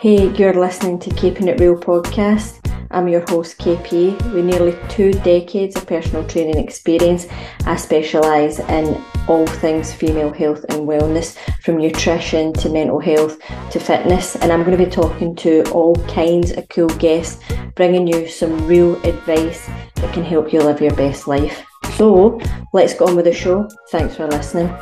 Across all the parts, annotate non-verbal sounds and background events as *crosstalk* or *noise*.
Hey, you're listening to Keeping It Real podcast. I'm your host, KP. With nearly two decades of personal training experience, I specialise in all things female health and wellness, from nutrition to mental health to fitness. And I'm going to be talking to all kinds of cool guests, bringing you some real advice that can help you live your best life. So let's get on with the show. Thanks for listening.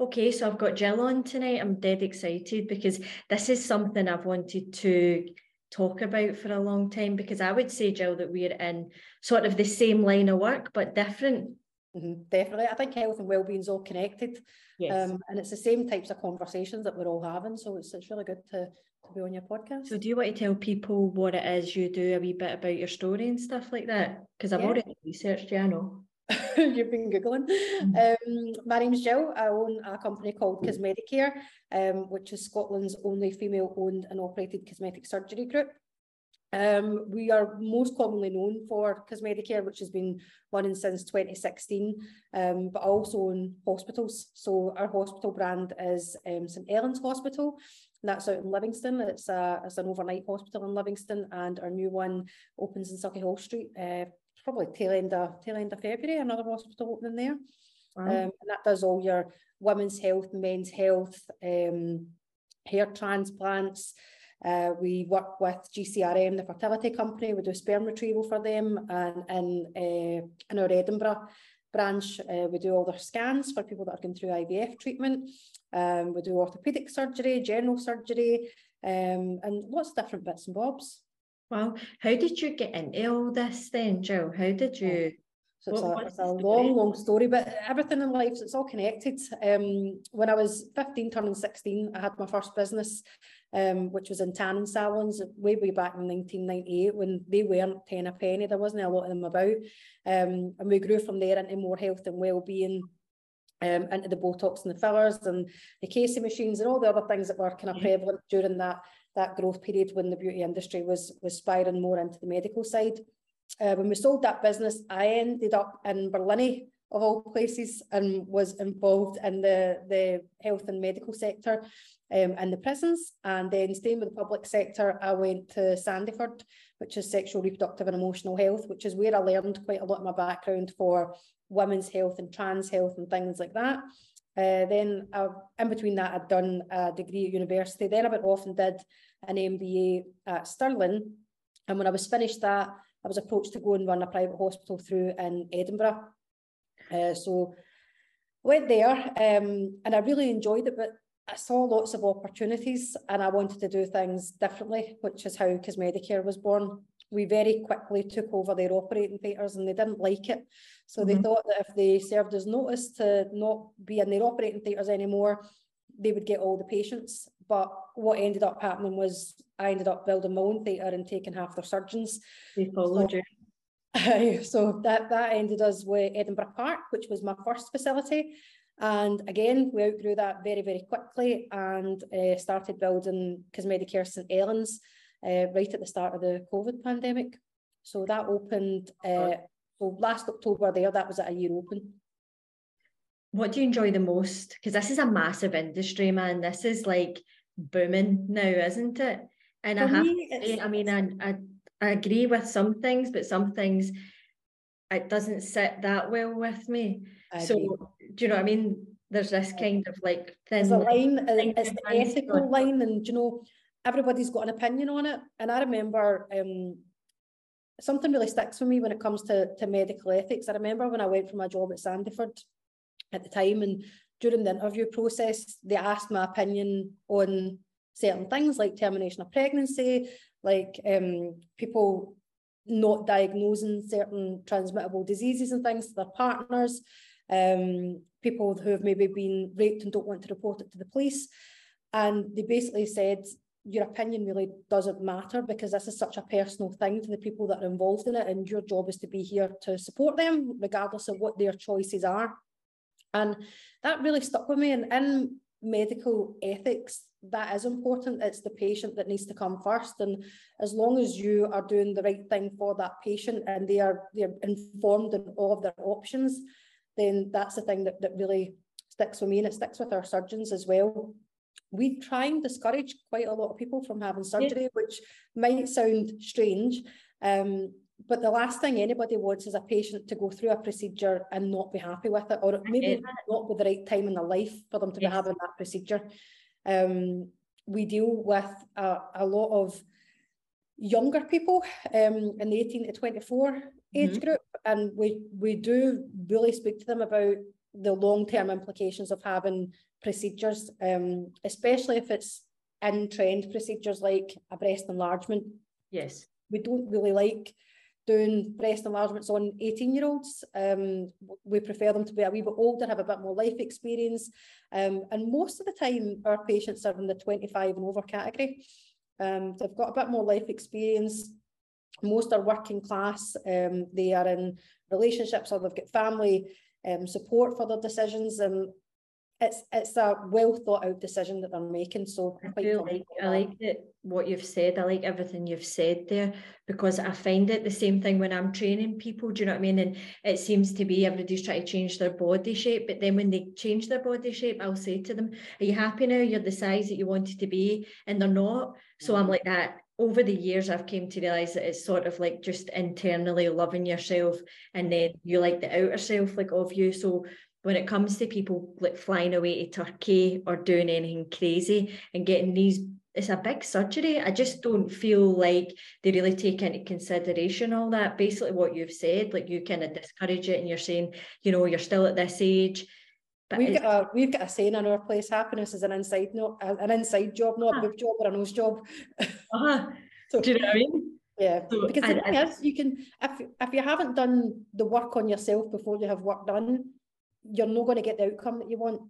Okay, so I've got Gill on tonight. I'm dead excited because this is something I've wanted to talk about for a long time because I would say, Gill, that we're in sort of the same line of work but different. Mm-hmm, definitely. I think health and well-being is all connected. Yes. Um, and it's the same types of conversations that we're all having. So it's, it's really good to, to be on your podcast. So do you want to tell people what it is you do, a wee bit about your story and stuff like that? Because I've yeah. already researched you, I know. *laughs* You've been Googling. Mm-hmm. Um, my name's Gill. I own a company called Cosmedicare, um, which is Scotland's only female owned and operated cosmetic surgery group. Um, we are most commonly known for Cosmedicare, which has been running since 2016, um, but also own hospitals. So our hospital brand is um, St Helens Hospital, and that's out in Livingston. It's, a, it's an overnight hospital in Livingston, and our new one opens in Sauchiehall Street uh, probably tail end of tail end of February, another hospital opening there. Wow. Um, and that does all your women's health, men's health, um, hair transplants. Uh, we work with GCRM, the fertility company. We do sperm retrieval for them, and in uh, in our Edinburgh branch, uh, we do all their scans for people that are going through IVF treatment. Um, we do orthopedic surgery, general surgery, um, and lots of different bits and bobs. Wow. How did you get into all this then, Gill? How did you? So it's, what, a, it's a long, long story, but everything in life, it's all connected. Um, when I was 15, turning 16, I had my first business, um, which was in tanning salons way, way back in 1998 when they weren't 10 a penny. There wasn't a lot of them about. Um, and we grew from there into more health and well-being um, into the Botox and the fillers and the casing machines and all the other things that were kind of prevalent during that that growth period when the beauty industry was was spiring more into the medical side. Uh, when we sold that business, I ended up in Barlinnie of all places and was involved in the, the health and medical sector um, in the prisons. And then staying with the public sector, I went to Sandyford, which is sexual, reproductive and emotional health, which is where I learned quite a lot of my background for women's health and trans health and things like that. Uh, then uh, in between that, I'd done a degree at university. Then I went off and did an MBA at Stirling. And when I was finished that, I was approached to go and run a private hospital through in Edinburgh. Uh, so I went there um, and I really enjoyed it, but I saw lots of opportunities and I wanted to do things differently, which is how Cosmedicare was born we very quickly took over their operating theatres and they didn't like it. So mm-hmm. they thought that if they served as notice to not be in their operating theatres anymore, they would get all the patients. But what ended up happening was I ended up building my own theatre and taking half their surgeons. They followed so, you. *laughs* so that, that ended us with Edinburgh Park, which was my first facility. And again, we outgrew that very, very quickly and uh, started building Cosmedicare St Helens uh, right at the start of the COVID pandemic. So that opened, uh, so last October there, that was at a year open. What do you enjoy the most? Because this is a massive industry, man. This is like booming now, isn't it? And For I have me, to say, I mean, I, I, I agree with some things, but some things it doesn't sit that well with me. So do you know what I mean? There's this kind of like thin. There's a line, it's the ethical line, and you know, everybody's got an opinion on it. And I remember um, something really sticks with me when it comes to, to medical ethics. I remember when I went for my job at Sandyford at the time, and during the interview process, they asked my opinion on certain things like termination of pregnancy, like um, people not diagnosing certain transmittable diseases and things to their partners, um, people who have maybe been raped and don't want to report it to the police. And they basically said your opinion really doesn't matter because this is such a personal thing to the people that are involved in it and your job is to be here to support them regardless of what their choices are and that really stuck with me and in medical ethics that is important it's the patient that needs to come first and as long as you are doing the right thing for that patient and they are they're informed in all of their options then that's the thing that, that really sticks with me and it sticks with our surgeons as well. We try and discourage quite a lot of people from having surgery, yeah. which might sound strange. Um, but the last thing anybody wants is a patient to go through a procedure and not be happy with it, or maybe not be the right time in their life for them to yes. be having that procedure. Um, we deal with a, a lot of younger people um, in the 18 to 24 age mm-hmm. group, and we we do really speak to them about the long term implications of having procedures, um, especially if it's in trend procedures like a breast enlargement. Yes, we don't really like doing breast enlargements on 18 year olds. Um, we prefer them to be a wee bit older, have a bit more life experience. Um, and most of the time, our patients are in the 25 and over category. Um, they've got a bit more life experience. Most are working class. Um, they are in relationships or they've got family um, support for their decisions. And it's it's a well thought out decision that they're making. So I do like I like that what you've said. I like everything you've said there because I find it the same thing when I'm training people. Do you know what I mean? And it seems to be everybody's trying to change their body shape, but then when they change their body shape, I'll say to them, "Are you happy now? You're the size that you wanted to be," and they're not. So I'm mm-hmm. like that. Over the years, I've came to realize that it's sort of like just internally loving yourself, and then you like the outer self, like of you. So when it comes to people like flying away to Turkey or doing anything crazy and getting these it's a big surgery. I just don't feel like they really take into consideration all that. Basically, what you've said, like you kind of discourage it, and you're saying, you know, you're still at this age. But we've got a we've got a saying in our place: happiness is an inside no an inside job, not a big job or a nose job. *laughs* Uh-huh. so, Do you know what I mean? Yeah, so because I, I, is, you can if if you haven't done the work on yourself before you have work done, you're not going to get the outcome that you want.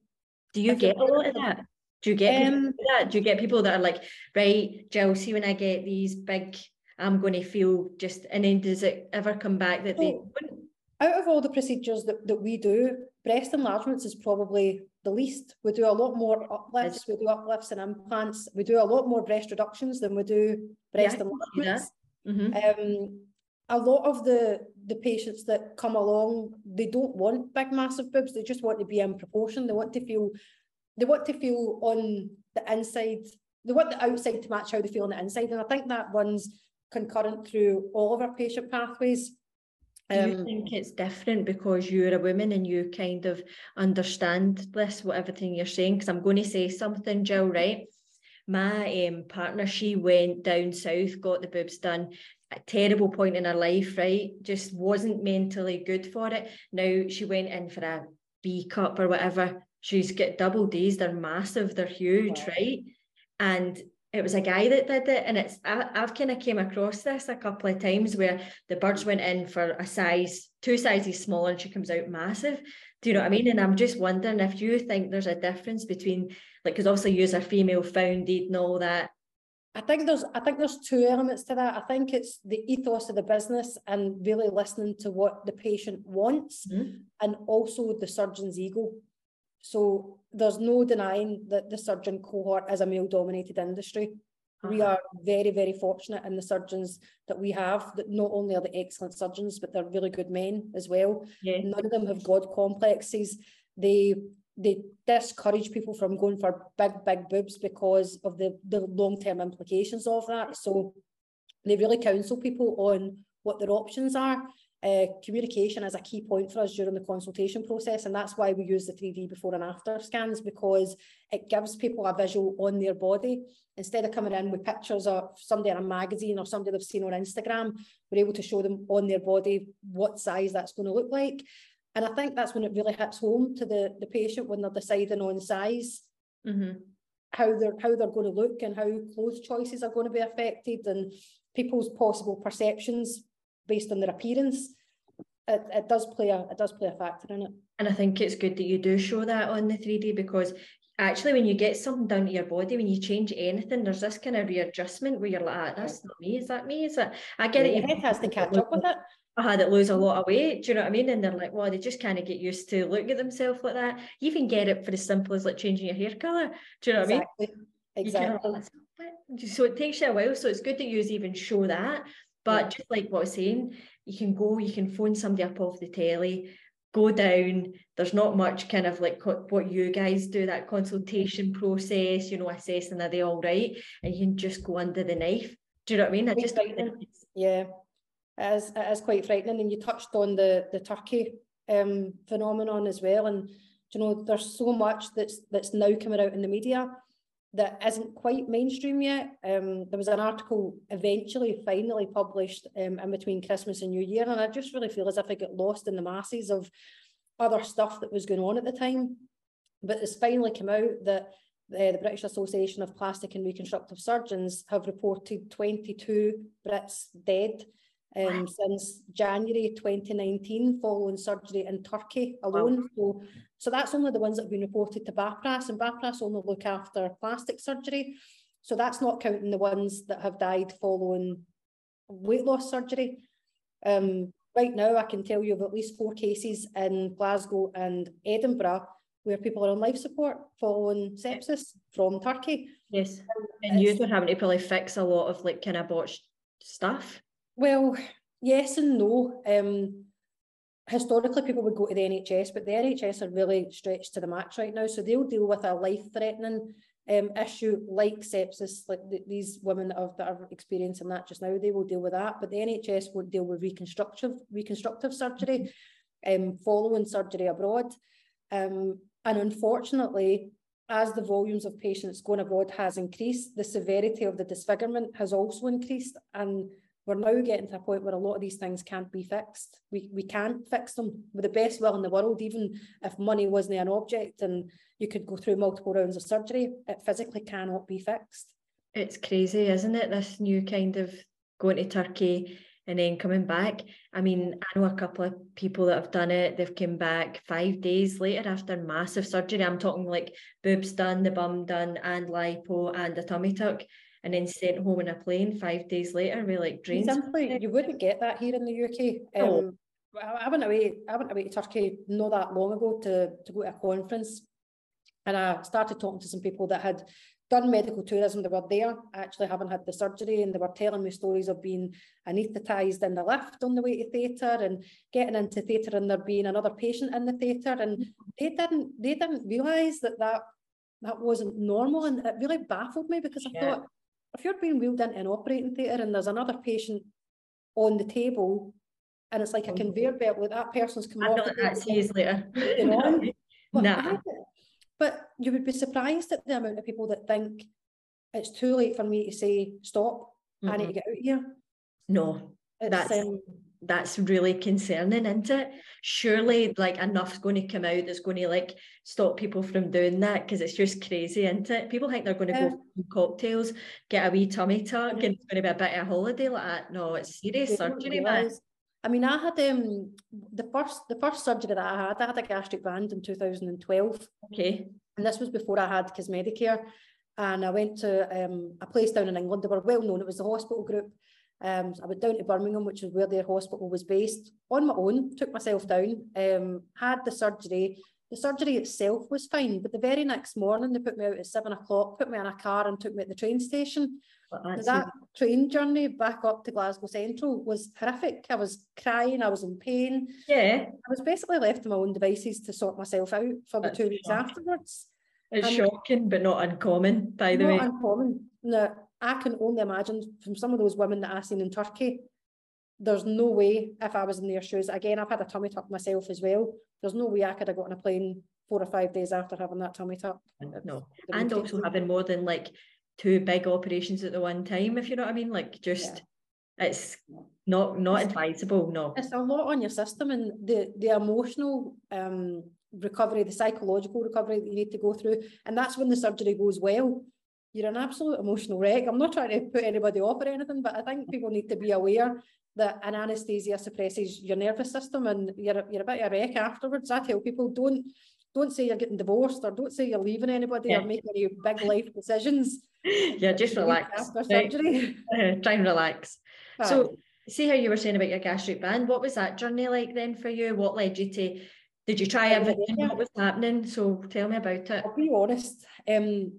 Do you get a lot of that? Do you get um, that? Do you get people that are like, right, Gill, see when I get these big, I'm going to feel just, and then does it ever come back that so, they Out of all the procedures that, that we do, breast enlargements is probably the least. We do a lot more uplifts, we do uplifts and implants, we do a lot more breast reductions than we do breast yeah, enlargements. Mm-hmm. Um, a lot of the the patients that come along they don't want big massive boobs they just want to be in proportion they want to feel they want to feel on the inside they want the outside to match how they feel on the inside and i think that runs concurrent through all of our patient pathways do you um, think it's different because you're a woman and you kind of understand this, what everything you're saying? Because I'm going to say something, Gill, right? My um, partner, she went down south, got the boobs done a terrible point in her life, right? Just wasn't mentally good for it. Now she went in for a B cup or whatever. She's got double D's, they're massive, they're huge, wow. right? And it was a guy that did it. And it's I, I've kind of came across this a couple of times where the birds went in for a size, two sizes smaller, and she comes out massive. Do you know what I mean? And I'm just wondering if you think there's a difference between like because obviously you are a female founded and all that I think there's I think there's two elements to that. I think it's the ethos of the business and really listening to what the patient wants mm-hmm. and also the surgeon's ego. So there's no denying that the surgeon cohort is a male dominated industry. Uh-huh. We are very, very fortunate in the surgeons that we have that not only are the excellent surgeons, but they're really good men as well. Yeah. None of them have God complexes. They they discourage people from going for big, big boobs because of the, the long-term implications of that. So they really counsel people on what their options are. Uh, communication is a key point for us during the consultation process, and that's why we use the 3D before and after scans because it gives people a visual on their body instead of coming in with pictures of somebody in a magazine or somebody they've seen on Instagram. We're able to show them on their body what size that's going to look like. And I think that's when it really hits home to the, the patient when they're deciding on size, mm-hmm. how they're how they're going to look and how clothes choices are going to be affected and people's possible perceptions based on their appearance. It, it does play a it does play a factor in it. And I think it's good that you do show that on the 3D because actually when you get something done to your body, when you change anything, there's this kind of readjustment where you're like, ah, that's not me, is that me? Is it I get yeah, it. Your head has to catch up with it. Uh, I had it lose a lot of weight. Do you know what I mean? And they're like, well, they just kind of get used to looking at themselves like that. You even get it for as simple as like changing your hair colour. Do you know what exactly. I mean? Exactly. So it takes you a while. So it's good that you even show that. But yeah. just like what I was saying, you can go, you can phone somebody up off the telly go down. There's not much kind of like what you guys do, that consultation process, you know, assessing are they all right? And you can just go under the knife. Do you know what I mean? I just yeah, it is, it is quite frightening. And you touched on the the turkey um, phenomenon as well. And you know, there's so much that's that's now coming out in the media that isn't quite mainstream yet. Um, there was an article eventually, finally published um, in between Christmas and New Year, and I just really feel as if I got lost in the masses of other stuff that was going on at the time. But it's finally come out that the, the British Association of Plastic and Reconstructive Surgeons have reported 22 Brits dead um, since January 2019 following surgery in Turkey alone. Wow. So, so that's only the ones that have been reported to BAPRAS, and BAPRAS only look after plastic surgery. So that's not counting the ones that have died following weight loss surgery. Um, right now, I can tell you of at least four cases in Glasgow and Edinburgh where people are on life support following sepsis from Turkey. Yes, and you were having to probably fix a lot of like kind of botched stuff. Well, yes and no. Um, historically, people would go to the NHS, but the NHS are really stretched to the max right now. So they'll deal with a life-threatening um, issue like sepsis, like the, these women that are, that are experiencing that just now, they will deal with that. But the NHS won't deal with reconstructive reconstructive surgery, um, following surgery abroad. Um, and unfortunately, as the volumes of patients going abroad has increased, the severity of the disfigurement has also increased. And we're now getting to a point where a lot of these things can't be fixed. We, we can't fix them with the best will in the world, even if money wasn't an object and you could go through multiple rounds of surgery, it physically cannot be fixed. It's crazy, isn't it? This new kind of going to Turkey and then coming back. I mean, I know a couple of people that have done it. They've come back five days later after massive surgery. I'm talking like boobs done, the bum done, and lipo and a tummy tuck and then sent home in a plane five days later with like drains. Simply, you wouldn't get that here in the UK. Um, oh. I went away. I went away to Turkey not that long ago to to go to a conference, and I started talking to some people that had done medical tourism. They were there, actually having had the surgery, and they were telling me stories of being anaesthetised in the lift on the way to theatre and getting into theatre and there being another patient in the theatre, and they didn't they didn't realise that that that wasn't normal, and it really baffled me because I yeah. thought if you're being wheeled into an operating theatre and there's another patient on the table and it's like a conveyor belt with that person's coming off. That's years later. but, nah. *laughs* but you would be surprised at the amount of people that think it's too late for me to say stop. Mm-hmm. I need to get out here. No, it's, that's um, that's really concerning, isn't it? Surely, like enough's going to come out that's going to like stop people from doing that because it's just crazy, isn't it? People think they're going to yeah. go cocktails, get a wee tummy tuck, and it's going to be a bit of a holiday like that. No, it's serious surgery, man. I mean, I had um the first the first surgery that I had, I had a gastric band in 2012. Okay. And this was before I had Cosmedicare. And I went to um, a place down in England. They were well known. It was the hospital group. Um, I went down to Birmingham, which is where their hospital was based, on my own, took myself down, um, had the surgery. The surgery itself was fine, but the very next morning they put me out at seven o'clock, put me in a car and took me at the train station. that train journey back up to Glasgow Central was horrific. I was crying, I was in pain. Yeah. I was basically left to my own devices to sort myself out for the That's two weeks shocking. afterwards. It's and shocking, but not uncommon, by the way. Not uncommon. No, I can only imagine from some of those women that I've seen in Turkey, there's no way if I was in their shoes. Again, I've had a tummy tuck myself as well. There's no way I could have got on a plane four or five days after having that tummy tuck. No, and also having more than like two big operations at the one time, if you know what I mean. Like just yeah. it's not not it's, advisable. No, it's a lot on your system and the the emotional um recovery, the psychological recovery that you need to go through, and that's when the surgery goes well you're an absolute emotional wreck. I'm not trying to put anybody off or anything, but I think people need to be aware that an anaesthesia suppresses your nervous system and you're, you're a bit of a wreck afterwards. I tell people don't don't say you're getting divorced or don't say you're leaving anybody yeah. or making any big life decisions. *laughs* Yeah, just relax. After right. surgery. *laughs* try and relax. So see how you were saying about your gastric band. What was that journey like then for you? What led you to did you try everything? Yeah. What was happening? So tell me about it. I'll be honest. Um,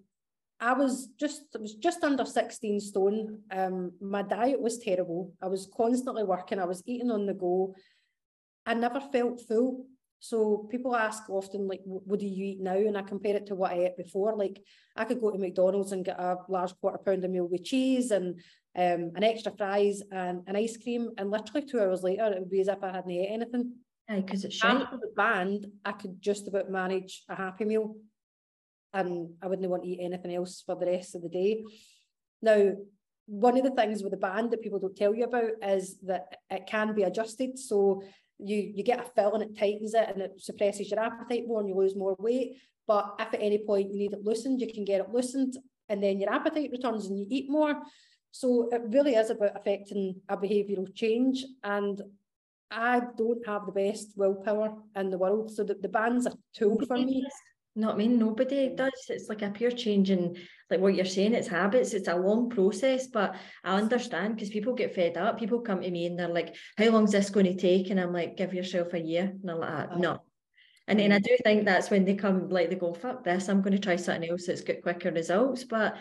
I was just I was just under 16 stone. Um, my diet was terrible. I was constantly working. I was eating on the go. I never felt full. So people ask often, like, what do you eat now? And I compare it to what I ate before. Like, I could go to McDonald's and get a large quarter pounder meal with cheese and um, an extra fries and an ice cream. And literally two hours later, it would be as if I hadn't ate anything. Because it's shite. After the band, I could just about manage a happy meal and I wouldn't want to eat anything else for the rest of the day. Now, one of the things with the band that people don't tell you about is that it can be adjusted. So you you get a fill and it tightens it and it suppresses your appetite more and you lose more weight. But if at any point you need it loosened, you can get it loosened and then your appetite returns and you eat more. So it really is about affecting a behavioural change. And I don't have the best willpower in the world. So the, the band's a tool for me. Not mean? nobody does. It's like a pure change in like what you're saying, it's habits, it's a long process, but I understand because people get fed up. People come to me and they're like, How long is this going to take? And I'm like, give yourself a year. And I'm like, no. And then I do think that's when they come, like they go, fuck this, I'm going to try something else that's got quicker results. But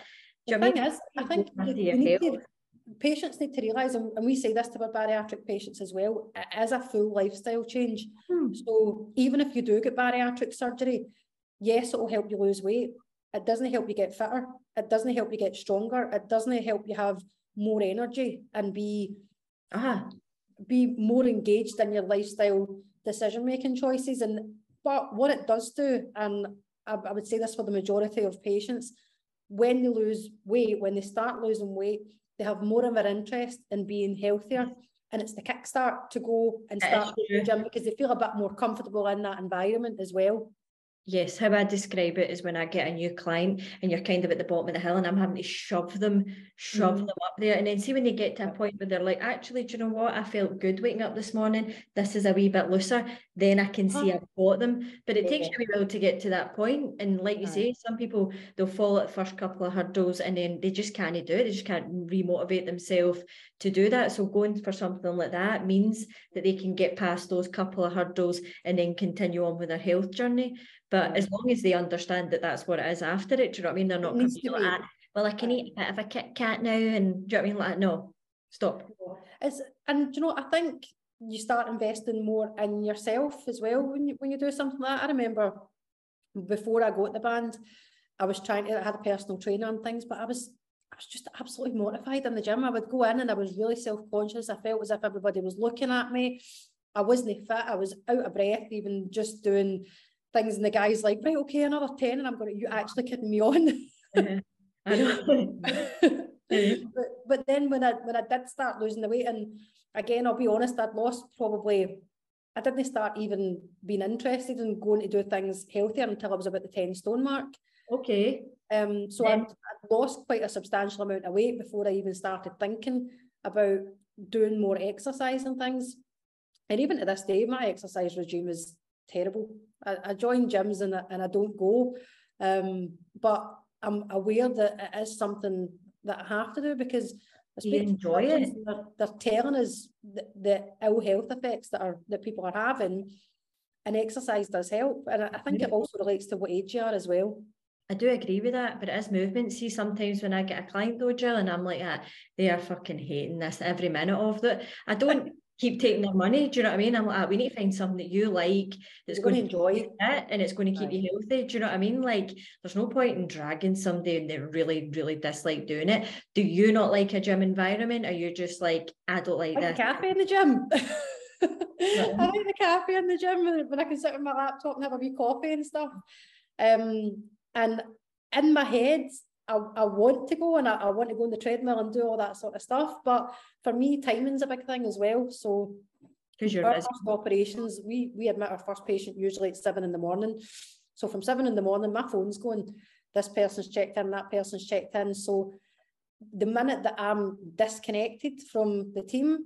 the thing I mean? is, I think need to, patients need to realise, and, we say this to our bariatric patients as well, it is a full lifestyle change. Hmm. So even if you do get bariatric surgery, yes, it will help you lose weight. It doesn't help you get fitter. It doesn't help you get stronger. It doesn't help you have more energy and be uh, be more engaged in your lifestyle decision making choices. And but what it does do, and I, I would say this for the majority of patients, when they lose weight, when they start losing weight, they have more of an interest in being healthier. And it's the kickstart to go and start the gym because they feel a bit more comfortable in that environment as well. Yes, how I describe it is when I get a new client and you're kind of at the bottom of the hill and I'm having to shove them, shove mm. them up there. And then see when they get to a point where they're like, actually, do you know what? I felt good waking up this morning. This is a wee bit looser. Then I can see I've got them. But it yeah. takes you a while to get to that point. And like you right. say, some people they'll fall at the first couple of hurdles and then they just can't do it. They just can't remotivate themselves to do that. So going for something like that means that they can get past those couple of hurdles and then continue on with their health journey. But as mm. long as they understand that that's what it is after it, do you know what I mean? They're not coming like, that, well, I can eat a bit of a Kit Kat now, and do you know what I mean? Like, no, stop. It's and you know, I think you start investing more in yourself as well when you when you do something like that. I remember before I got the band, I was trying to I had a personal trainer and things, but I was I was just absolutely mortified in the gym. I would go in and I was really self-conscious. I felt as if everybody was looking at me. I wasn't fit. I was out of breath, even just doing things and the guy's like right okay another 10 and I'm going to, you actually kidding me on uh-huh. I know. *laughs* but, but then when I when I did start losing the weight and again I'll be honest I'd lost probably I didn't start even being interested in going to do things healthier until I was about the 10 stone mark okay um so I'd, I'd lost quite a substantial amount of weight before I even started thinking about doing more exercise and things and even to this day my exercise regime is terrible. I, I join gyms and I, and I don't go, um, but I'm aware that it is something that I have to do because I you enjoy it. They're, they're, telling us the, the, ill health effects that are that people are having, and exercise does help. And I, I think it also relates to what age you are as well. I do agree with that, but it is movement. See, sometimes when I get a client though, Gill, and I'm like, ah, they are fucking hating this every minute of it. I don't *laughs* keep taking their money. Do you know what I mean? I'm like, ah, we need to find something that you like that's going, going, to enjoy it and it's going to keep right. you healthy. Do you know what I mean? Like, there's no point in dragging somebody and they really, really dislike doing it. Do you not like a gym environment? Are you just like, I don't like, like this? cafe in the gym. *laughs* I like the cafe in the gym when I can sit with my laptop and have a wee coffee and stuff. Um, and in my head, I, I want to go and I, I want to go on the treadmill and do all that sort of stuff. But for me, timing's a big thing as well. So because you're first operations, we we admit our first patient usually at seven in the morning. So from seven in the morning, my phone's going, this person's checked in, that person's checked in. So the minute that I'm disconnected from the team,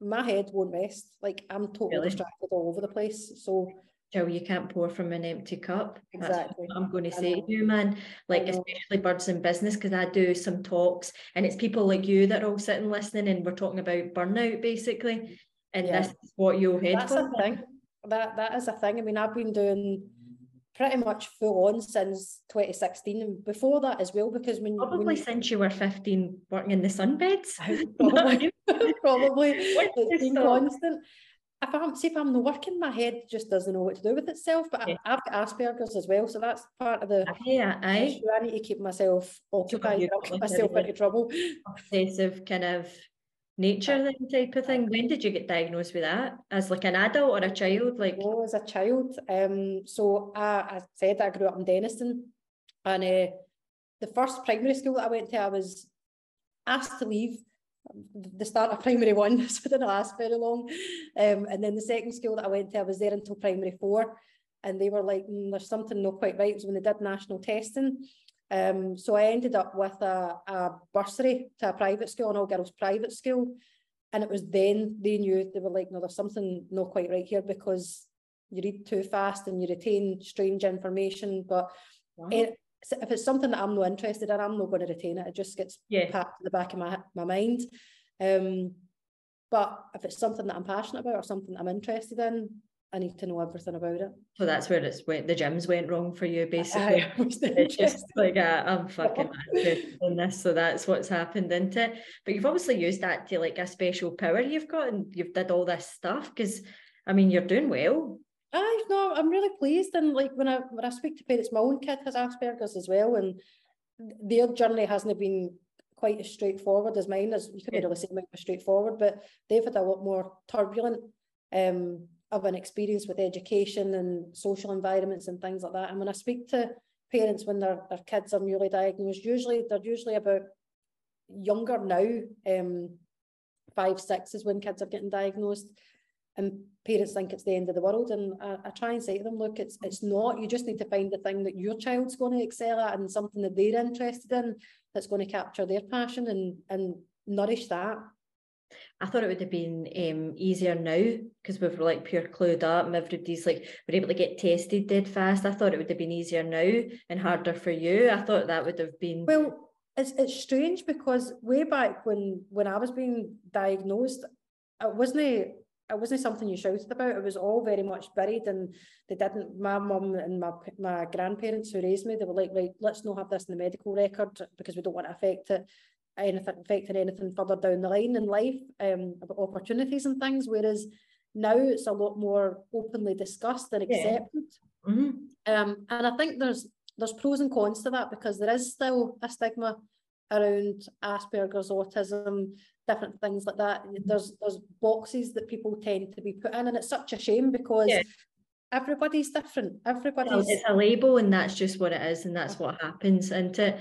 my head won't rest. Like I'm totally really? distracted all over the place. So Joe, you can't pour from an empty cup. Exactly. I'm going to say to you, man. Like, especially birds in business, because I do some talks and it's people like you that are all sitting listening and we're talking about burnout basically. And yeah. this is what you'll head That's for. a thing. That, that is a thing. I mean, I've been doing pretty much full on since 2016 and before that as well because when probably when, since you were 15 working in the sunbeds *laughs* probably *laughs* *laughs* probably it's been constant if I'm see if I'm not working, my head just doesn't know what to do with itself. But yeah. I, have got Asperger's as well, so that's part of the. Yeah, I. I need to keep myself occupied. I'll keep myself into trouble. Obsessive kind of nature then type of thing. When did you get diagnosed with that? As like an adult or a child? Like oh, as a child. Um, so I, I said I grew up in Dennistoun, and uh, the first primary school that I went to, I was asked to leave the start of primary one, so it didn't last very long. Um, and then the second school that I went to, I was there until primary four, and they were like, mm, "There's something not quite right." It was when they did national testing. Um, so I ended up with a, a bursary to a private school, an all girls private school, and it was then they knew they were like, "No, there's something not quite right here because you read too fast and you retain strange information." But wow. it, if it's something that I'm not interested in, I'm not going to retain it. It just gets yeah. packed to the back of my my mind. Um, but if it's something that I'm passionate about or something that I'm interested in, I need to know everything about it. So that's where it's went. The gyms went wrong for you, basically. *laughs* *laughs* it's just like uh, I'm fucking *laughs* on this, so that's what's happened into it. But you've obviously used that to like a special power you've got, and you've did all this stuff because, I mean, you're doing well. I no, I'm really pleased. And like when I when I speak to parents, my own kid has Asperger's as well, and their journey hasn't been quite as straightforward as mine. As you couldn't really say mine was straightforward, but they've had a lot more turbulent um, of an experience with education and social environments and things like that. And when I speak to parents when their, their kids are newly diagnosed, usually they're usually about younger now. Um, five, six is when kids are getting diagnosed and parents think it's the end of the world. And I, I, try and say to them, look, it's it's not. You just need to find the thing that your child's going to excel at and something that they're interested in that's going to capture their passion and and nourish that. I thought it would have been um, easier now because we were like pure clued up and everybody's like we're able to get tested dead fast. I thought it would have been easier now and harder for you. I thought that would have been well. It's, it's strange because way back when when I was being diagnosed, it wasn't it wasn't something you shouted about. It was all very much buried, and they didn't. My mum and my my grandparents who raised me, they were like, right, let's not have this in the medical record because we don't want to affect it, anything affecting anything further down the line in life, um, about opportunities and things. Whereas now it's a lot more openly discussed and accepted. Yeah. Mm-hmm. Um, and I think there's there's pros and cons to that because there is still a stigma around Asperger's, autism, different things like that. There's there's boxes that people tend to be put in, and it's such a shame because yeah. everybody's different. Everybody's it's a label, and that's just what it is, and that's what happens. And to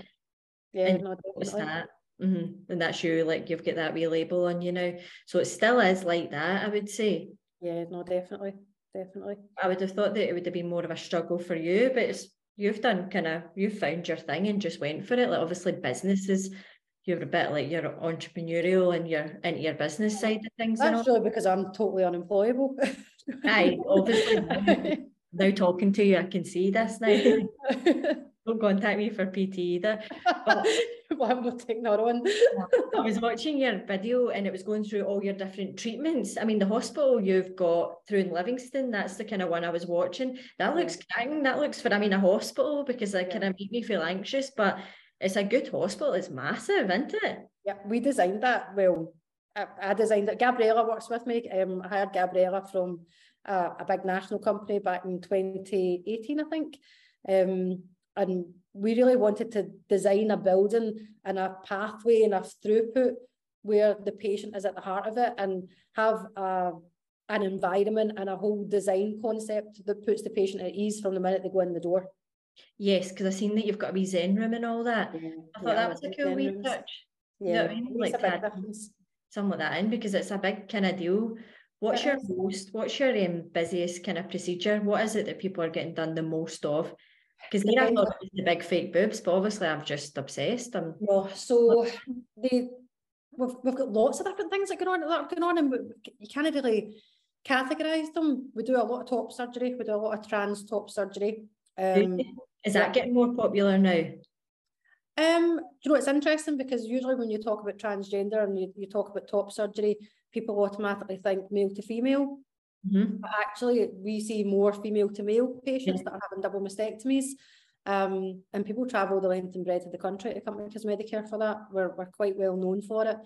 yeah, and no, that. Mm-hmm. And that's you, like you've got that wee label on you now. So it still is like that, I would say. Yeah, no, definitely, definitely. I would have thought that it would have been more of a struggle for you, but it's you've done kind of you've found your thing and just went for it. Like obviously businesses you're a bit like you're entrepreneurial and you're into your business side of things. Really because I'm totally unemployable. Aye, obviously. *laughs* now talking to you, I can see this now. *laughs* Don't contact me for PT either. But, well, I'm not taking that on. I was watching your video and it was going through all your different treatments. I mean, the hospital you've got through in Livingston, that's the kind of one I was watching. That looks. That looks for, I mean, a hospital because it yeah. kind of made me feel anxious, but it's a good hospital. It's massive, isn't it? Yeah, we designed that. Well, I, I designed it. Gabriella works with me. Um, I hired Gabriella from uh, a big national company back in 2018, I think. Um, and we really wanted to design a building and a pathway and a throughput where the patient is at the heart of it and have a, an environment and a whole design concept that puts the patient at ease from the minute they go in the door. Yes, because I've seen that you've got a wee Zen room and all that. Yeah, I thought yeah, that was a cool wee touch. Yeah, you know I mean? like some of that in because it's a big kind of deal. What's your most, what's your um, busiest kind of procedure? What is it that people are getting done the most of? Because here I thought it the big fake boobs, but obviously I'm just obsessed. I'm no, so they we've, we've got lots of different things that go on that are going on, and you can't really categorize them. We do a lot of top surgery, we do a lot of trans top surgery. Um, Is that getting more popular now? Um, you know, it's interesting because usually when you talk about transgender and you, you talk about top surgery, people automatically think male to female. Mm-hmm. But actually, we see more female to male patients yeah. that are having double mastectomies. Um, and people travel the length and breadth of the country to come Cosmedicare for that. We're, we're quite well known for it.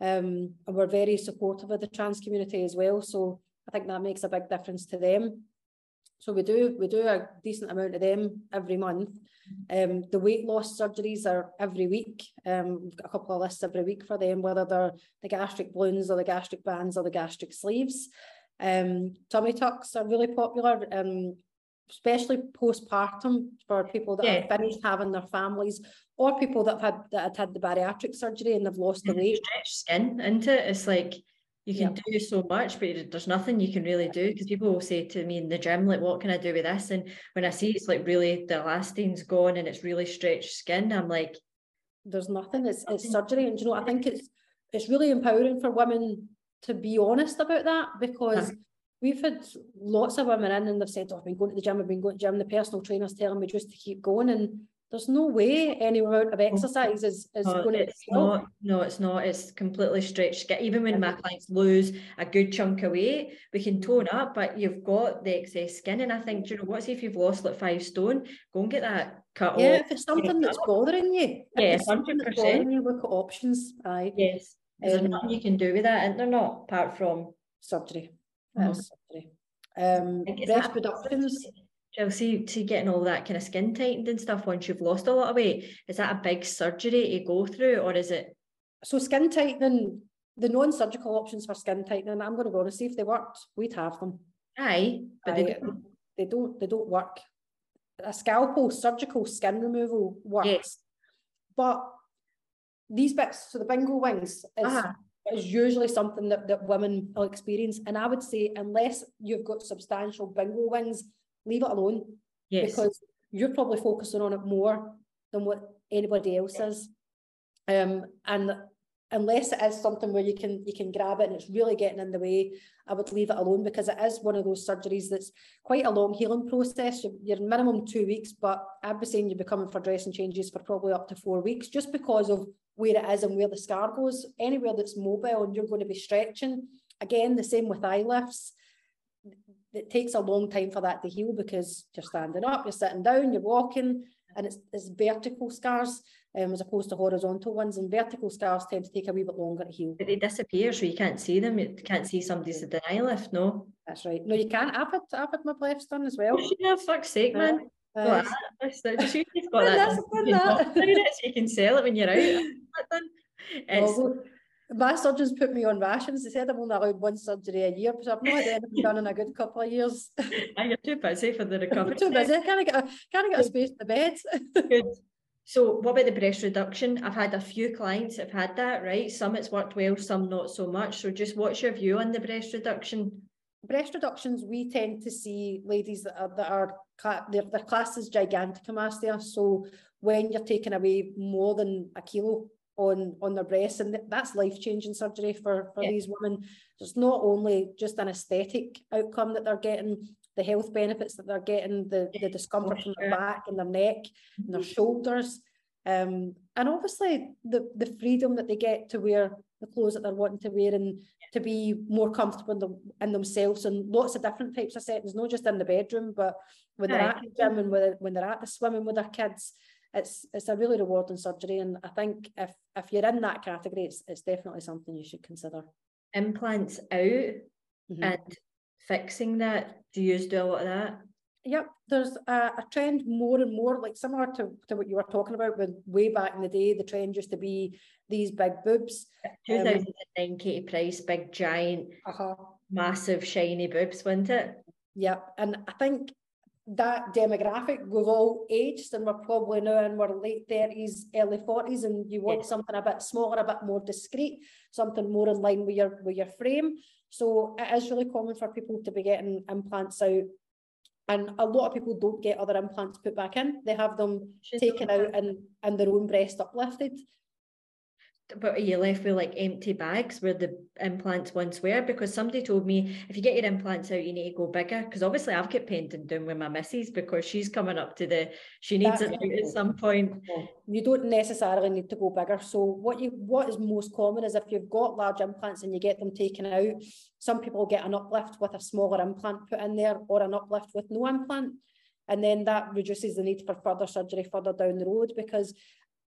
Um, and we're very supportive of the trans community as well. So I think that makes a big difference to them. So we do we do a decent amount of them every month. Um, the weight loss surgeries are every week. Um, we've got a couple of lists every week for them, whether they're the gastric balloons or the gastric bands or the gastric sleeves. Um, tummy tucks are really popular, um, especially postpartum for people that yeah. have finished having their families or people that have had that had, had the bariatric surgery and they've lost the weight. Stretch skin into it. It's like you can do so much, but there's nothing you can really do because people will say to me in the gym, like, what can I do with this? And when I see it's like really the elastin's gone and it's really stretched skin, I'm like, there's nothing. It's it's surgery, and you know, I think it's it's really empowering for women to be honest about that because. Uh-huh. We've had lots of women in and they've said, oh, I've been going to the gym, I've been going to the gym, the personal trainer's telling me just to keep going. And there's no way any amount of exercise is, is oh, going it's to not no it's not it's completely stretched. Even when my clients lose a good chunk of weight we can tone up but you've got the excess skin and I think do you know what if you've lost like five stone go and get that cut off. yeah off. if it's something that's *laughs* bothering you. Yeah 100% you look at options. Aye. Yes there's um, nothing you can do with that and they're not apart from surgery. Mm-hmm. surgery. Um breast reductions Chelsea, to getting all that kind of skin tightened and stuff once you've lost a lot of weight, is that a big surgery to go through or is it? So skin tightening, the non-surgical options for skin tightening, I'm going to go and see if they worked, we'd have them. Aye, but Aye, they, don't. they don't. They don't work. A scalpel, surgical skin removal works, yes. but these bits, so the bingo wings, is, uh-huh. is usually something that, that women will experience. And I would say, unless you've got substantial bingo wings, leave it alone. Yes. Because you're probably focusing on it more than what anybody else is. Um, and unless it is something where you can you can grab it and it's really getting in the way, I would leave it alone because it is one of those surgeries that's quite a long healing process. You're, minimum two weeks, but I'd be saying you'll be coming for dressing changes for probably up to four weeks, just because of where it is and where the scar goes. Anywhere that's mobile and you're going to be stretching. Again, the same with eye lifts it takes a long time for that to heal because you're standing up, you're sitting down, you're walking, and it's, it's vertical scars um, as opposed to horizontal ones. And vertical scars tend to take a wee bit longer to heal. But they disappear, so you can't see them. You can't see somebody's denial lift, no? That's right. No, you can't. I've had, I've had my lefts done as well. Yeah, fuck's sake, man. Uh, that's, that's, you've got *laughs* that, that. you can sell it when you're out. *laughs* Well, my surgeons put me on rations. They said I'm only allowed one surgery a year, but I've not had anything done in a good couple of years. *laughs* and you're too busy for the *laughs* recovery. too busy. Can't get a, can't get a space in the bed. *laughs* good. So what about the breast reduction? I've had a few clients that have had that, right? Some it's worked well, some not so much. So just what's your view on the breast reduction? Breast reductions, we tend to see ladies that are that are their, their class is gigantomastia. So when you're taking away more than a kilo on on their breasts and that's life-changing surgery for for yeah. these women. It's not only just an aesthetic outcome that they're getting the health benefits that they're getting the the discomfort from their back and their neck and their mm-hmm. shoulders. Um, and obviously the the freedom that they get to wear the clothes that they're wanting to wear and to be more comfortable in, them, in themselves and lots of different types of settings not just in the bedroom but when they're at the gym and when, when they're at the swimming with their kids it's it's a really rewarding surgery and I think if if you're in that category it's, it's definitely something you should consider. Implants out mm-hmm. and fixing that, do you do a lot of that? Yep, there's a, a, trend more and more, like similar to, to what you were talking about when way back in the day, the trend used to be these big boobs. 2009 um, Katie Price, big giant, uh-huh. massive shiny boobs, wasn't it? Yep, and I think that demographic, we've all aged and we're probably now in our late 30s, early 40s, and you want something a bit smaller, a bit more discreet, something more in line with your with your frame. So it is really common for people to be getting implants out. And a lot of people don't get other implants put back in. They have them taken out and, and their own breast uplifted but are you left with like empty bags where the implants once were? Because somebody told me if you get your implants out, you need to go bigger. Because obviously I've got painting down with my missus because she's coming up to the she needs That's it at some point. You don't necessarily need to go bigger. So what you what is most common is if you've got large implants and you get them taken out, some people get an uplift with a smaller implant put in there or an uplift with no implant. And then that reduces the need for further surgery further down the road because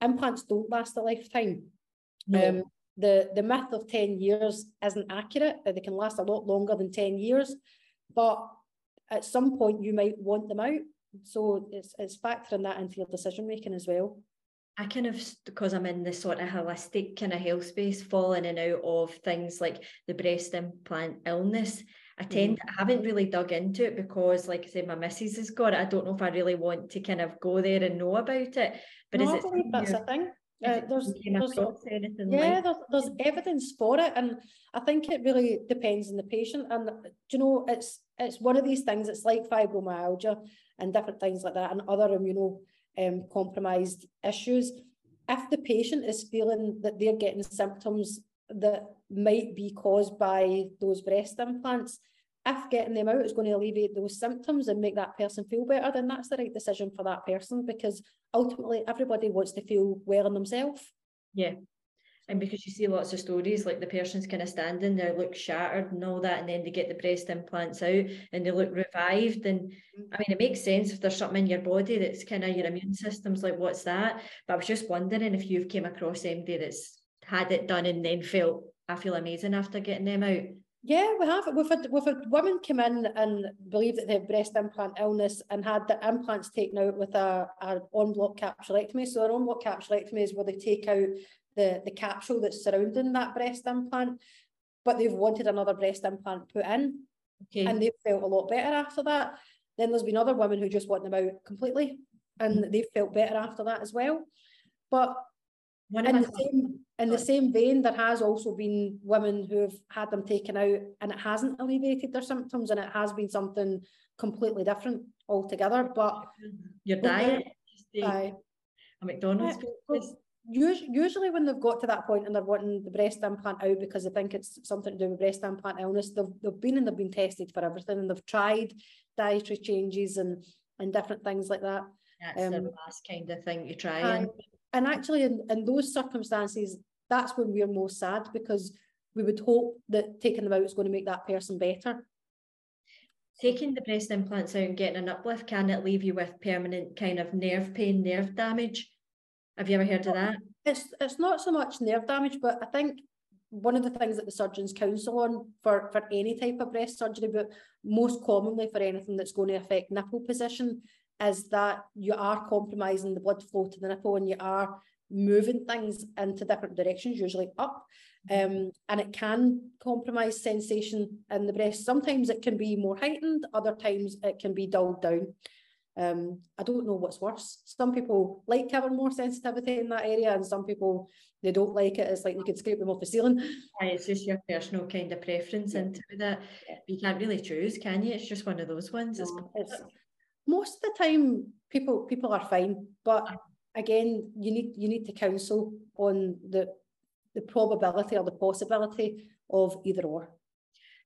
implants don't last a lifetime. No. Um, the, the myth of 10 years isn't accurate, that they can last a lot longer than 10 years, but at some point you might want them out. So it's, it's factoring that into your decision making as well. I kind of, because I'm in this sort of holistic kind of health space, falling in and out of things like the breast implant illness. I tend, mm. I haven't really dug into it because, like I said, my missus has got it. I don't know if I really want to kind of go there and know about it. But no, is I believe that's a thing. Uh, there's, there's yeah, like there's, there's evidence for it, and I think it really depends on the patient. And do you know, it's it's one of these things. It's like fibromyalgia and different things like that, and other immuno um, compromised issues. If the patient is feeling that they're getting symptoms that might be caused by those breast implants, if getting them out is going to alleviate those symptoms and make that person feel better, then that's the right decision for that person because ultimately everybody wants to feel well in themselves. Yeah. And because you see lots of stories like the person's kind of standing there, look shattered and all that, and then they get the breast implants out and they look revived. And I mean, it makes sense if there's something in your body that's kind of your immune system's like, what's that? But I was just wondering if you've came across anybody that's had it done and then felt, I feel amazing after getting them out. Yeah, we have. We've had, we've had women come in and believe that they have breast implant illness and had the implants taken out with a, a en bloc capsulectomy. So an en bloc capsulectomy is where they take out the, the capsule that's surrounding that breast implant, but they've wanted another breast implant put in. Okay. And they've felt a lot better after that. Then there's been other women who just want them out completely and mm. they've felt better after that as well. But in the, same, in the same vein, there has also been women who have had them taken out and it hasn't alleviated their symptoms and it has been something completely different altogether. But your diet, a McDonald's. usually when they've got to that point and they're wanting the breast implant out because they think it's something to do with breast implant illness, they've, they've been and they've been tested for everything and they've tried dietary changes and and different things like that. That's um, the last kind of thing you try. And, and actually in, in those circumstances, that's when we're most sad because we would hope that taking them out is going to make that person better. Taking the breast implants out and getting an uplift, can it leave you with permanent kind of nerve pain, nerve damage? Have you ever heard of that? It's it's not so much nerve damage, but I think one of the things that the surgeons counsel on for, for any type of breast surgery, but most commonly for anything that's going to affect nipple position, is that you are compromising the blood flow to the nipple and you are moving things into different directions, usually up. Um, and it can compromise sensation in the breast. Sometimes it can be more heightened, other times it can be dulled down. Um, I don't know what's worse. Some people like having more sensitivity in that area, and some people they don't like it. It's like you could scrape them off the ceiling. Yeah, it's just your personal kind of preference yeah. into that. You can't really choose, can you? It's just one of those ones. No, it's, most of the time, people people are fine, but again, you need you need to counsel on the the probability or the possibility of either or.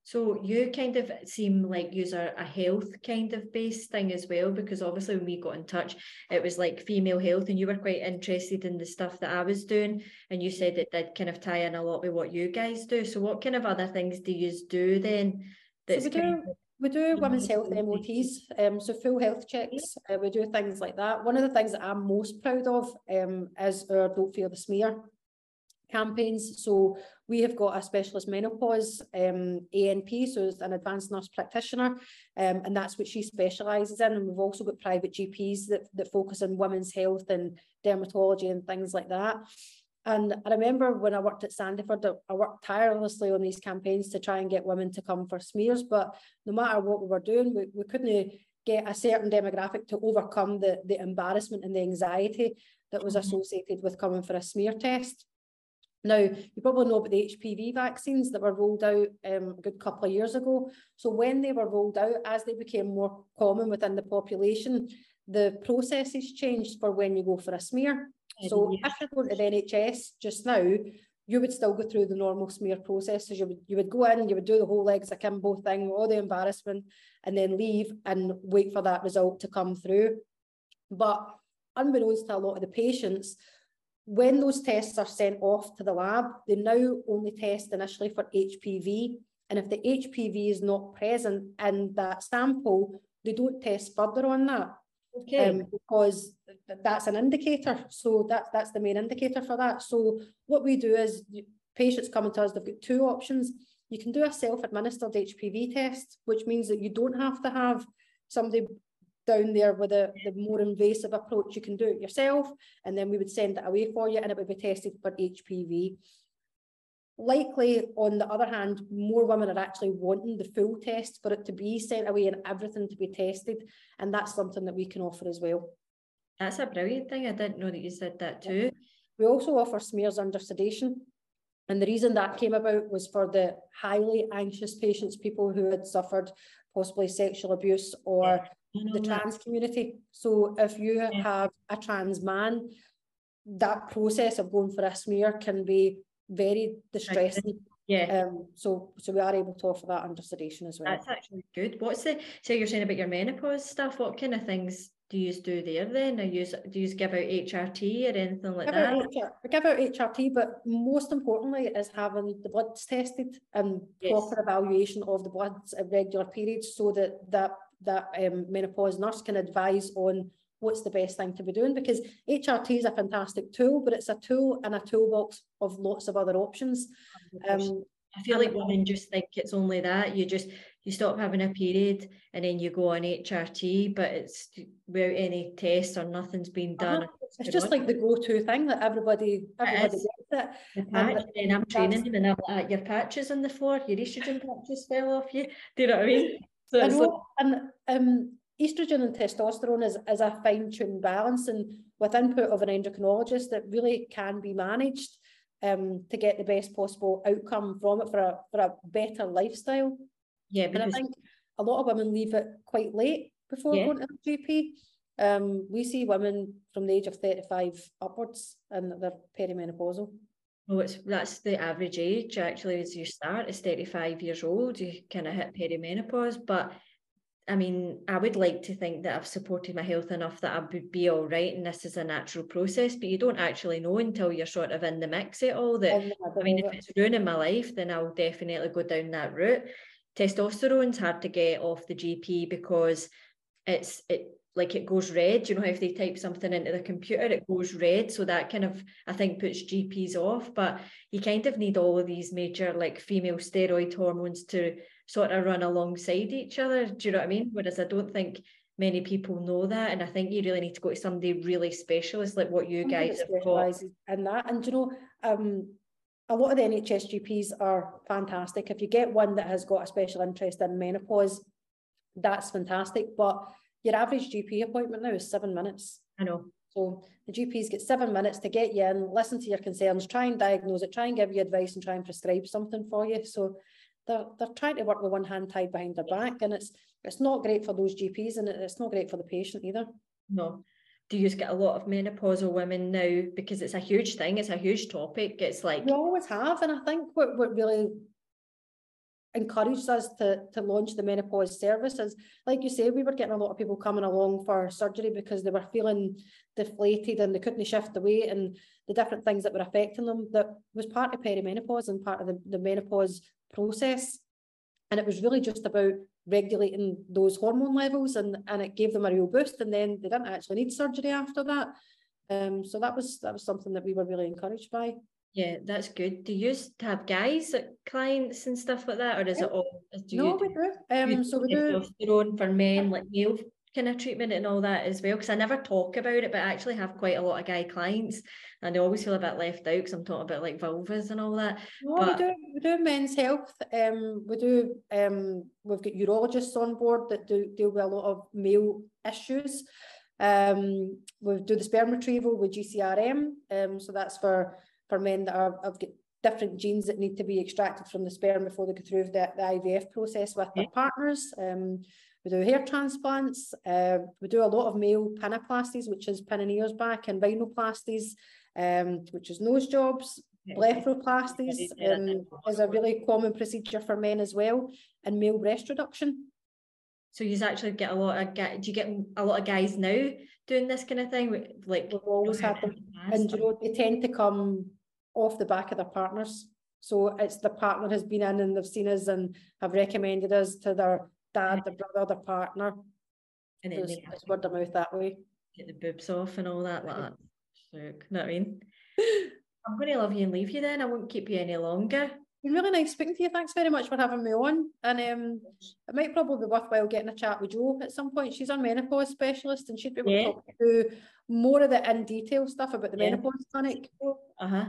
So you kind of seem like you're a health kind of based thing as well, because obviously when we got in touch, it was like female health, and you were quite interested in the stuff that I was doing, and you said it did kind of tie in a lot with what you guys do. So what kind of other things do you do then? That's so we do, we do women's health MOTs, um, so full health checks. Uh, we do things like that. One of the things that I'm most proud of um, is our Don't Fear the Smear campaigns. So we have got a specialist menopause um, ANP, so it's an advanced nurse practitioner, um, and that's what she specialises in. And we've also got private GPs that, that focus on women's health and dermatology and things like that. And I remember when I worked at Sandyford, I worked tirelessly on these campaigns to try and get women to come for smears. But no matter what we were doing, we, we couldn't get a certain demographic to overcome the, the embarrassment and the anxiety that was mm-hmm. associated with coming for a smear test. Now, you probably know about the HPV vaccines that were rolled out um, a good couple of years ago. So when they were rolled out, as they became more common within the population, the processes changed for when you go for a smear. So yes. if you're going to the NHS just now, you would still go through the normal smear processes. You would you would go in, you would do the whole legs akimbo thing, all the embarrassment, and then leave and wait for that result to come through. But unbeknownst to a lot of the patients, when those tests are sent off to the lab, they now only test initially for HPV. And if the HPV is not present in that sample, they don't test further on that. Okay. Um, because that's an indicator. So that, that's the main indicator for that. So what we do is patients coming to us, they've got two options. You can do a self-administered HPV test, which means that you don't have to have somebody down there with a, the more invasive approach. You can do it yourself, and then we would send it away for you, and it would be tested for HPV. Likely, on the other hand, more women are actually wanting the full test for it to be sent away and everything to be tested, and that's something that we can offer as well. That's a brilliant thing. I didn't know that you said that too. We also offer smears under sedation. And the reason that came about was for the highly anxious patients, people who had suffered possibly sexual abuse or yeah, the trans that. community. So if you yeah. have a trans man, that process of going for a smear can be very distressing. Yeah. Um, so so we are able to offer that under sedation as well. That's actually good. What's the so you're saying about your menopause stuff? What kind of things do you do there then? Or use do you give out HRT or anything like give that? HR, we give out HRT, but most importantly is having the bloods tested and yes. proper evaluation of the bloods at regular periods so that that that um, menopause nurse can advise on what's the best thing to be doing because HRT is a fantastic tool, but it's a tool and a toolbox of lots of other options. Um, I feel like women just think it's only that. You just you stop having a period and then you go on HRT, but it's without any tests or nothing's been done. Uh-huh. It's just like the go-to thing that everybody everybody gets it. The patch, and, and I'm training them and I'm like, your patches on the floor, your estrogen patches fell off you. *laughs* Do you know what I mean? So I know, like, and um, estrogen and testosterone is, is a fine-tuned balance and with input of an endocrinologist that really can be managed um, to get the best possible outcome from it for a, for a better lifestyle. Yeah, and I think a lot of women leave it quite late before yeah. going to the GP. Um, we see women from the age of 35 upwards and they're perimenopausal. Well, it's that's the average age actually as you start is 35 years old, you kind of hit perimenopause. But I mean, I would like to think that I've supported my health enough that I would be all right and this is a natural process, but you don't actually know until you're sort of in the mix at all that I mean, if it's ruining my life, then I'll definitely go down that route testosterone's hard to get off the GP because it's it like it goes red. You know, if they type something into the computer, it goes red. So that kind of I think puts GPs off. But you kind of need all of these major like female steroid hormones to sort of run alongside each other. Do you know what I mean? Whereas I don't think many people know that. And I think you really need to go to somebody really specialist like what you guys have got. in that. And you know, um a lot of the NHS GPs are fantastic. If you get one that has got a special interest in menopause, that's fantastic. But your average GP appointment now is seven minutes. I know. So the GPs get seven minutes to get you in, listen to your concerns, try and diagnose it, try and give you advice and try and prescribe something for you. So they're, they're trying to work with one hand tied behind their back and it's it's not great for those GPs and it's not great for the patient either. No, do you get a lot of menopausal women now? Because it's a huge thing it's a huge topic. It's like we always have and i think what, what really encouraged us to, to launch the menopause services like you say we were getting a lot of people coming along for surgery because they were feeling deflated and they couldn't shift the weight and the different things that were affecting them that was part of perimenopause and part of the, the menopause process and it was really just about regulating those hormone levels and, and it gave them a real boost and then they didn't actually need surgery after that. Um, so that was that was something that we were really encouraged by. Yeah, that's good. Do you have guys, clients and stuff like that, or is yeah. it all? Do no, we do. Um, so we do testosterone for men, like male kind of treatment and all that as well because I never talk about it but I actually have quite a lot of guy clients and they always feel a bit left out because I'm talking about like vulvas and all that no, but... we do we do men's health um we do um we've got urologists on board that do deal with a lot of male issues. Um we do the sperm retrieval with GCRM um so that's for for men that are have got different genes that need to be extracted from the sperm before they go through the, the IVF process with their partners um we do hair transplants. Uh, we do a lot of male pinnaplasties, which is pinning ears back, and rhinoplasties, um, which is nose jobs. Blepharoplasties um, is a really common procedure for men as well, and male breast reduction. So you actually get a lot of do you get a lot of guys now doing this kind of thing? Like we've always had them, and you know they tend to come off the back of their partners. So it's the partner has been in and they've seen us and have recommended us to their dad, the brother, the partner. And then it's, it's word of mouth that way. Get the boobs off and all that like that. So, you know what I mean? I'm going to love you and leave you then. I won't keep you any longer. Been really nice speaking to you. Thanks very much for having me on. And um, it might probably be worthwhile getting a chat with Jo at some point. She's our menopause specialist and she'd be able yeah. to talk through more of the in detail stuff about the yeah. menopause clinic. Uh huh.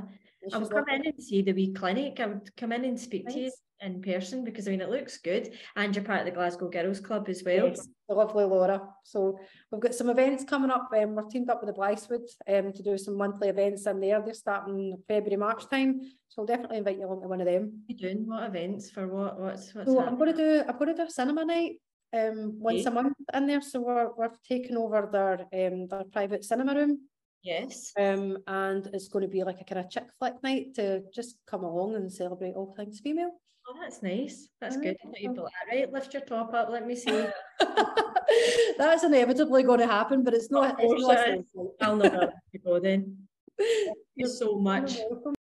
I would come in and see the wee clinic. I would come in and speak nice. to you in person because I mean it looks good. And you're part of the Glasgow Girls Club as well. Yes, the lovely Laura. So we've got some events coming up. Um, we're teamed up with the Blythswood um, to do some monthly events in there. They're starting February, March time. So I'll definitely invite you along to one of them. You doing what events for what? What's what's so I'm gonna do I'm gonna do a cinema night um once okay. a month in there. So we're we're taking over their um their private cinema room. Yes. Um, and it's going to be like a kind of chick flick night to just come along and celebrate all things female. Oh, that's nice. That's good. all right, lift your top up. Let me see. *laughs* that's inevitably going to happen, but it's not. Oh, it's not I'll never go then. Thank you so *laughs* much.